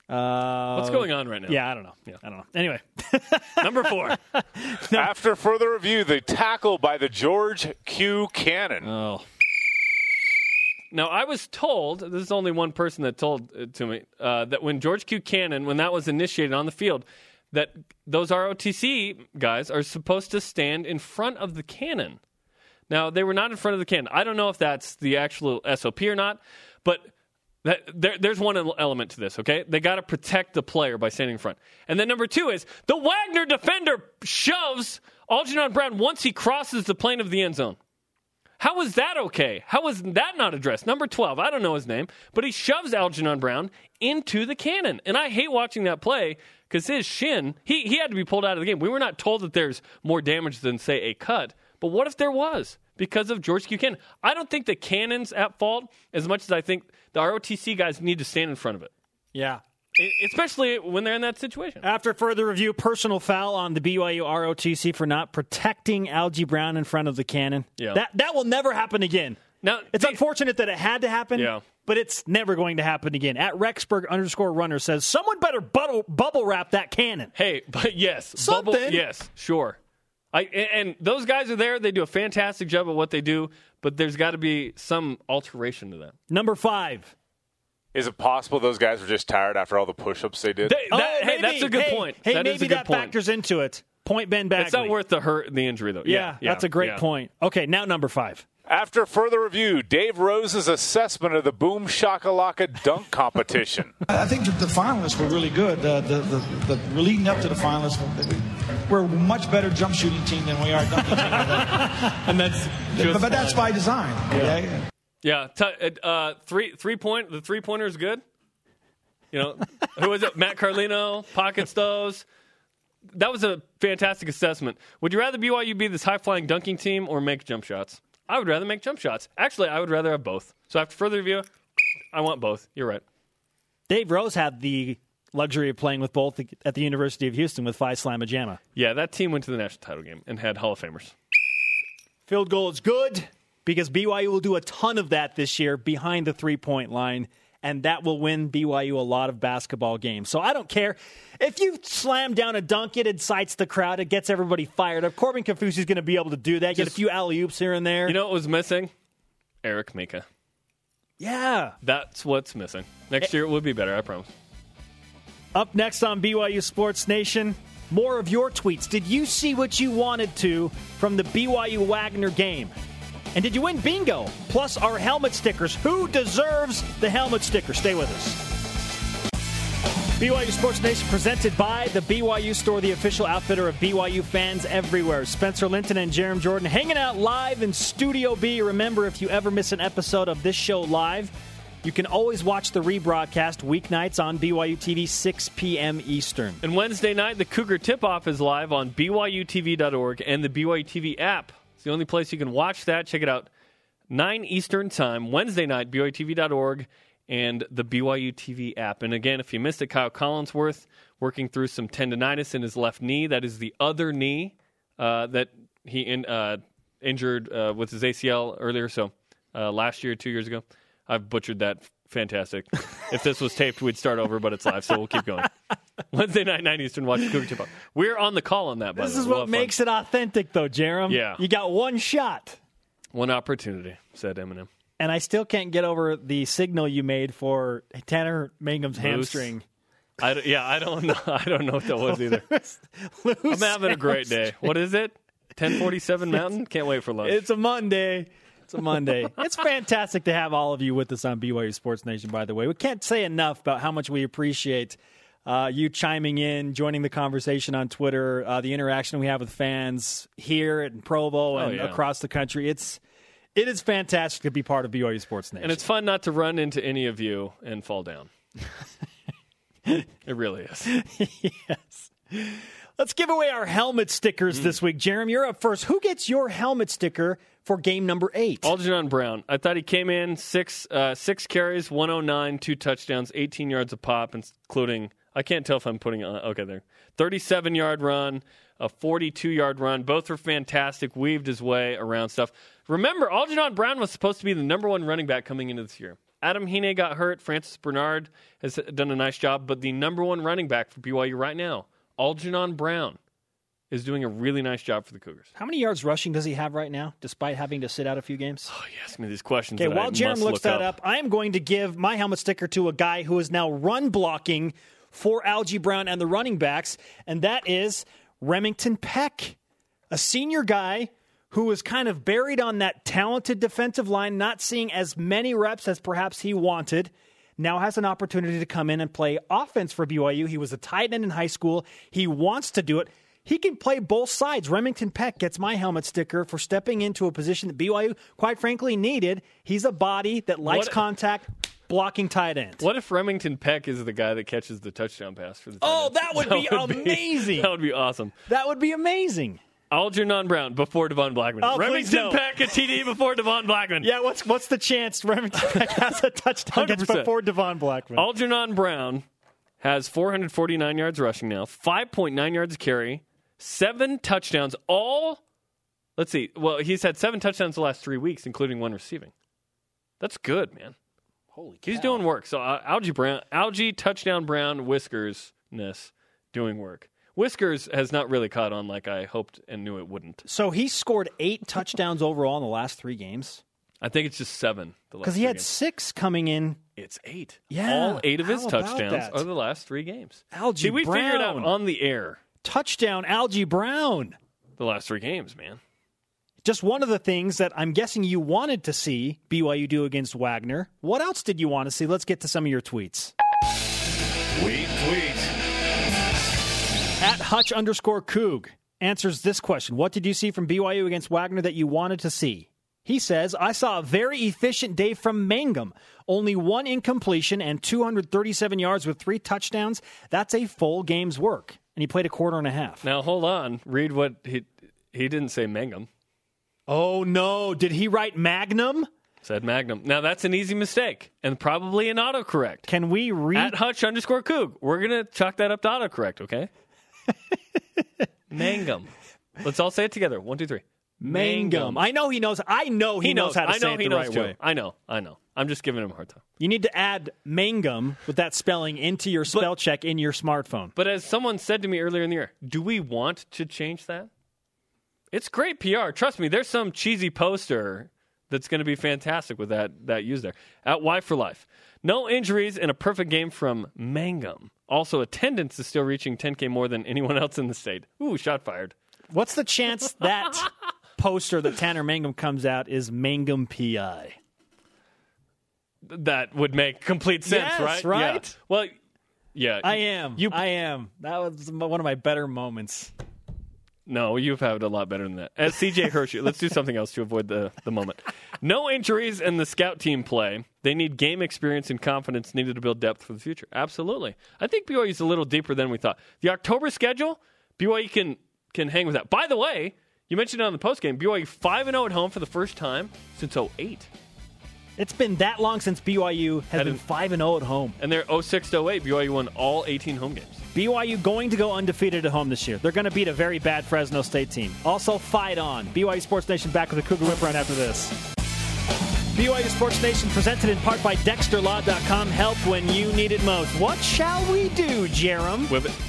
Uh, What's going on right now? Yeah, I don't know. Yeah. I don't know. Anyway, Number four. After further review, the tackle by the George Q. Cannon. oh, Now, I was told, this is only one person that told it to me, uh, that when George Q. Cannon, when that was initiated on the field, that those ROTC guys are supposed to stand in front of the cannon. Now, they were not in front of the cannon. I don't know if that's the actual SOP or not, but that, there, there's one element to this, okay? They got to protect the player by standing in front. And then number two is the Wagner defender shoves Algernon Brown once he crosses the plane of the end zone. How is that okay? How was that not addressed? Number 12, I don't know his name, but he shoves Algernon Brown into the cannon. And I hate watching that play because his shin, he, he had to be pulled out of the game. We were not told that there's more damage than, say, a cut. But what if there was because of George Q. Cannon? I don't think the cannon's at fault as much as I think the ROTC guys need to stand in front of it, yeah. Especially when they're in that situation. After further review, personal foul on the BYU ROTC for not protecting Algie Brown in front of the cannon. Yeah. That that will never happen again. Now, It's the- unfortunate that it had to happen, Yeah. but it's never going to happen again. At Rexburg underscore runner says, someone better bubble, bubble wrap that cannon. Hey, but yes, Something. Bubble, yes, sure. I and, and those guys are there. They do a fantastic job at what they do, but there's got to be some alteration to that. Number five. Is it possible those guys were just tired after all the push ups they did? They- that- oh, hey, maybe. that's a good Hey, point. Hey, That is maybe that point. factors into it. Point Ben Bagley. It's not worth the hurt, and the injury though. yeah, Yeah, that's a great yeah. point. Okay, now number five. After further review, Dave Rose's assessment of the Boom Shakalaka dunk competition. I think the finalists were really good. Uh, the, the, the, we're leading up to the finalists. We're a much better jump shooting team than we are dunking team. and that's but, but that's by design. Okay? Yeah, t- uh, three three point. The three pointer is good. You know, who was it? Matt Carlino pockets those. That was a fantastic assessment. Would you rather BYU be this high flying dunking team or make jump shots? I would rather make jump shots. Actually, I would rather have both. So after further review, I want both. You're right. Dave Rose had the luxury of playing with both at the University of Houston with Phi Slamma Jamma. Yeah, that team went to the national title game and had Hall of Famers. Field goal is good because BYU will do a ton of that this year behind the three point line, and that will win BYU a lot of basketball games. So I don't care. If you slam down a dunk, it incites the crowd, it gets everybody fired up. Corbin Kafusi is going to be able to do that, get a few alley oops here and there. You know what was missing? Eric Mika. yeah. That's what's missing. Next eh. year it will be better, I promise. Up next on BYU Sports Nation, more of your tweets. Did you see what you wanted to from the BYU Wagner game? And did you win bingo? Plus our helmet stickers. Who deserves the helmet sticker? Stay with us. BYU Sports Nation presented by the BYU Store, the official outfitter of BYU fans everywhere. Spencer Linton and Jarom Jordan hanging out live in Studio B. Remember, if you ever miss an episode of this show live, you can always watch the rebroadcast weeknights on BYU TV, 6 p.m. Eastern. And Wednesday night, the Cougar Tip Off is live on BYUTV.org and the BYU TV app. It's the only place you can watch that. Check it out. 9 Eastern Time, Wednesday night, BYUTV.org and the BYU TV app. And again, if you missed it, Kyle Collinsworth working through some tendonitis in his left knee. That is the other knee uh, that he in, uh, injured uh, with his ACL earlier. So uh, last year, two years ago. I've butchered that. Fantastic. if this was taped, we'd start over, but it's live, so we'll keep going. Wednesday night, 9 Eastern, watch Cougar Tip Off. We're on the call on that, by This is what have fun. makes it authentic, though, Jerem. Yeah. You got one shot. One opportunity, said Eminem. And I still can't get over the signal you made for Tanner Mangum's hamstring. I yeah, I don't know. I don't know what that was either. I'm having a great day. What is it? 1047 Mountain? Can't wait for lunch. It's a Monday. It's a Monday. it's fantastic to have all of you with us on BYU Sports Nation, by the way. We can't say enough about how much we appreciate uh, you chiming in, joining the conversation on Twitter, uh, the interaction we have with fans here in Provo and Oh, yeah. across the country. It's it is fantastic to be part of BYU Sports Nation. and it's fun not to run into any of you and fall down. it really is. yes. Let's give away our helmet stickers this week. Jeremy, you're up first. Who gets your helmet sticker for game number eight? Algernon Brown. I thought he came in six uh, six carries, 109, two touchdowns, 18 yards a pop, including I can't tell if I'm putting on okay there. 37 yard run, a 42 yard run. Both were fantastic. Weaved his way around stuff. Remember, Algernon Brown was supposed to be the number one running back coming into this year. Adam Hine got hurt. Francis Bernard has done a nice job, but the number one running back for BYU right now, Algernon Brown, is doing a really nice job for the Cougars. How many yards rushing does he have right now, despite having to sit out a few games? Oh, you ask me these questions. Okay, while Jerem must looks look that up. I am going to give my helmet sticker to a guy who is now run blocking for Algie Brown and the running backs, and that is Remington Peck, a senior guy who was kind of buried on that talented defensive line, not seeing as many reps as perhaps he wanted. Now has an opportunity to come in and play offense for BYU. He was a tight end in high school. He wants to do it. He can play both sides. Remington Peck gets my helmet sticker for stepping into a position that BYU, quite frankly, needed. He's a body that likes What- contact, blocking tight end. What if Remington Peck is the guy that catches the touchdown pass for the? Oh, tight that would be amazing. that would be awesome. That would be amazing. Algernon Brown before Devon Blackmon. Oh, Remington. Peck a TD before Devon Blackmon. Yeah, what's what's the chance Remington Peck has a touchdown gets 100%. before Devon Blackmon? Algernon Brown has 449 yards rushing now, 5.9 yards a carry, seven touchdowns. All, let's see. Well, he's had seven touchdowns the last three weeks, including one receiving. That's good, man. Holy He's doing work. So uh, Algie Brown, Algie touchdown Brown, Whiskers ness doing work. Whiskers has not really caught on like I hoped and knew it wouldn't. So he scored eight touchdowns overall in the last three games I think it's just seven. because he had games. six coming in. It's eight. Yeah, all eight of his touchdowns that? are the last three games. Algie See, we figured it out on the air. Touchdown, Algie Brown. The last three games, man. Just one of the things that I'm guessing you wanted to see BYU do against Wagner. What else did you want to see? Let's get to some of your tweets. Tweet, tweet. At Hutch underscore Coog answers this question What did you see from BYU against Wagner that you wanted to see? He says, I saw a very efficient day from Mangum. Only one incompletion and 237 yards with three touchdowns. That's a full game's work. And he played a quarter and a half. Now hold on. Read what he he didn't say Mangum. Oh, no. Did he write Magnum? Said Magnum. Now that's an easy mistake and probably an autocorrect. Can we read? At Hutch underscore Coog. We're gonna chalk that up to autocorrect, okay? Mangum. Let's all say it together. One, two, three. Mangum. I know he knows. I know he, knows, how to I say it he the knows right too. way. I know. I know. I'm just giving him a hard time. You need to add Mangum with that spelling into your spell check in your smartphone. But as someone said to me earlier in the year, do we want to change that? It's great PR. Trust me, there's some cheesy poster that's going to be fantastic with that that use there. At Y for Life. No injuries and a perfect game from Mangum. Also, attendance is still reaching 10K more than anyone else in the state. Ooh, shot fired. What's the chance that poster that Tanner Mangum comes out is Mangum PI? That would make complete sense, Yes, right? right? Yeah. Well, yeah. I am. You- I am. That was one of my better moments. No, you've had a lot better than that. As CJ Hershey, let's do something else to avoid the, the moment. No injuries in the scout team play. They need game experience and confidence needed to build depth for the future. Absolutely. I think BYU is a little deeper than we thought. The October schedule, BYU can can hang with that. By the way, you mentioned it on the postgame, BYU 5 0 at home for the first time since 08. It's been that long since BYU has Had been 5 and 0 at home. And they're 06 to 08. BYU won all 18 home games. BYU going to go undefeated at home this year. They're going to beat a very bad Fresno State team. Also, fight on. BYU Sports Nation back with a Cougar Whip Round after this. BYU Sports Nation presented in part by DexterLaw.com. Help when you need it most. What shall we do, Jerem? Whip it.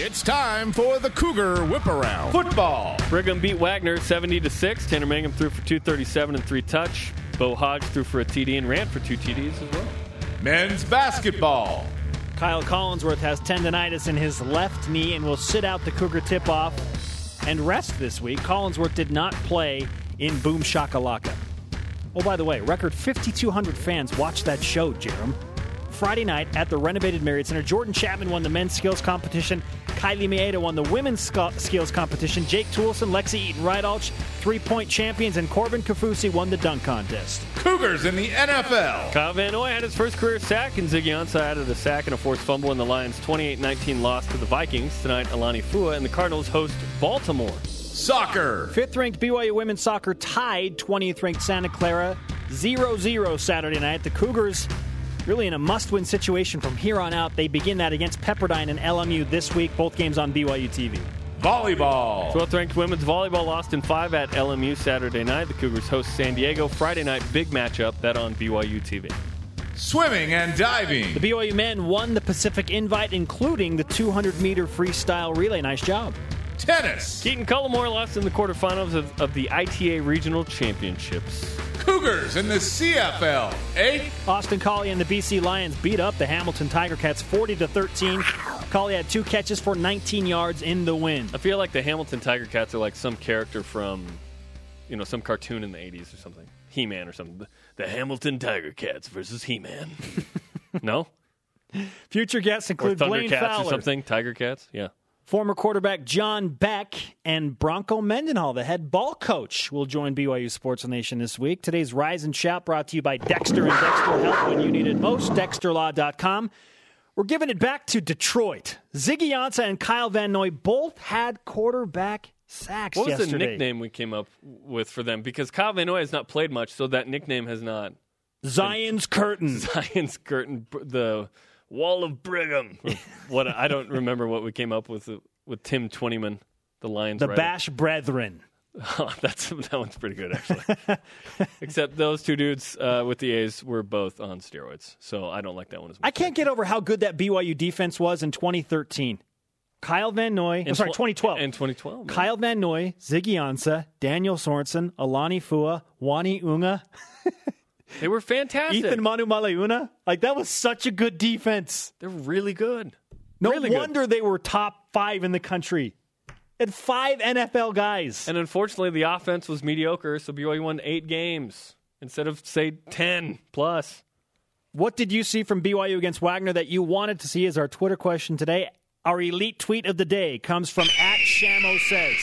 It's time for the Cougar Whip Around. Football. Brigham beat Wagner 70 to 6. Tanner Mangum threw for 237 and three touch. Bo Hoge threw for a TD and ran for two TDs as well. Men's basketball. Kyle Collinsworth has tendonitis in his left knee and will sit out the Cougar tip off and rest this week. Collinsworth did not play in Boom Shakalaka. Oh, by the way, record 5,200 fans watched that show, Jerem. Friday night at the renovated Marriott Center, Jordan Chapman won the men's skills competition. Kylie Maeda won the women's sco- skills competition. Jake Toolson, Lexi Eaton Rydalch, three point champions, and Corbin Kafusi won the dunk contest. Cougars in the NFL. Kyle Van Noy had his first career sack, and Ziggy Ansah added a sack and a forced fumble in the Lions' 28-19 loss to the Vikings. Tonight, Alani Fua and the Cardinals host Baltimore. Soccer. Fifth ranked BYU women's soccer tied 20th ranked Santa Clara 0 0 Saturday night. The Cougars really in a must win situation from here on out. They begin that against Pepperdine and LMU this week, both games on BYU TV. Volleyball. 12th ranked women's volleyball lost in five at LMU Saturday night. The Cougars host San Diego Friday night. Big matchup that on BYU TV. Swimming and diving. The BYU men won the Pacific Invite, including the 200 meter freestyle relay. Nice job. Tennis. Keaton Cullimore lost in the quarterfinals of, of the ITA Regional Championships. Cougars in the CFL. Eight. Austin Collie and the BC Lions beat up the Hamilton Tiger Cats 40 to 13. Collie had two catches for 19 yards in the win. I feel like the Hamilton Tiger Cats are like some character from, you know, some cartoon in the 80s or something. He Man or something. The, the Hamilton Tiger Cats versus He Man. no? Future guests Or include Blaine Thundercats or something? Tiger Cats? Yeah. Former quarterback John Beck, and Bronco Mendenhall, the head ball coach, will join BYU Sports Nation this week. Today's Rise and Shout brought to you by Dexter and Dexter Help when you need it most. DexterLaw.com. We're giving it back to Detroit. Ziggy Ansah and Kyle Van Noy both had quarterback sacks What was yesterday. the nickname we came up with for them? Because Kyle Van Noy has not played much, so that nickname has not. Zion's Curtain. Zion's Curtain, the Wall of Brigham. what I don't remember what we came up with with Tim Twentyman, the Lions. The writer. Bash Brethren. Oh, that's that one's pretty good actually. Except those two dudes uh, with the A's were both on steroids, so I don't like that one as much. I can't get over how good that BYU defense was in 2013. Kyle Van Noy, I'm In sorry, 2012. In 2012, man. Kyle Van Noy, Ziggy Ansah, Daniel Sorensen, Alani Fua, Uani Unga, they were fantastic. Ethan Manu Maleuna. Like, that was such a good defense. They're really good. No Really good. wonder they were top five in the country. And five NFL guys. And unfortunately, the offense was mediocre, so BYU won eight games instead of say ten plus. What did you see from BYU against Wagner that you wanted to see is our Twitter question today. Our elite tweet of the day comes from at Shamo says.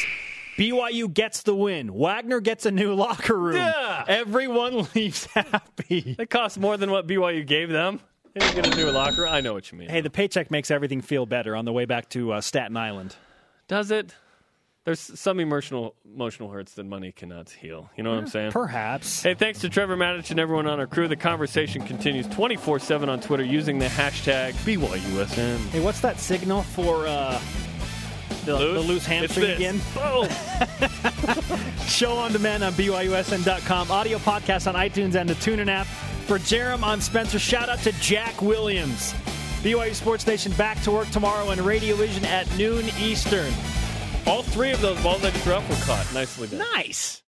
BYU gets the win. Wagner gets a new locker room. Yeah. Everyone leaves happy. It costs more than what BYU gave them. They didn't get a new locker. I know what you mean. Hey, the paycheck makes everything feel better on the way back to uh, Staten Island. Does it? There's some emotional emotional hurts that money cannot heal. You know what I'm saying? Perhaps. Hey, thanks to Trevor Matich and everyone on our crew. The conversation continues 24 7 on Twitter using the hashtag BYUSN. Hey, what's that signal for uh, The the loose hamstring again. Boom. Oh. Show on demand on BYUSN.com. Audio podcast on iTunes and the TuneIn app. For Jerem, I'm Spencer. Shout out to Jack Williams. BYU Sports Nation back to work tomorrow on Radio Vision at noon Eastern. All three of those balls I threw up were caught. Nicely done. Nice.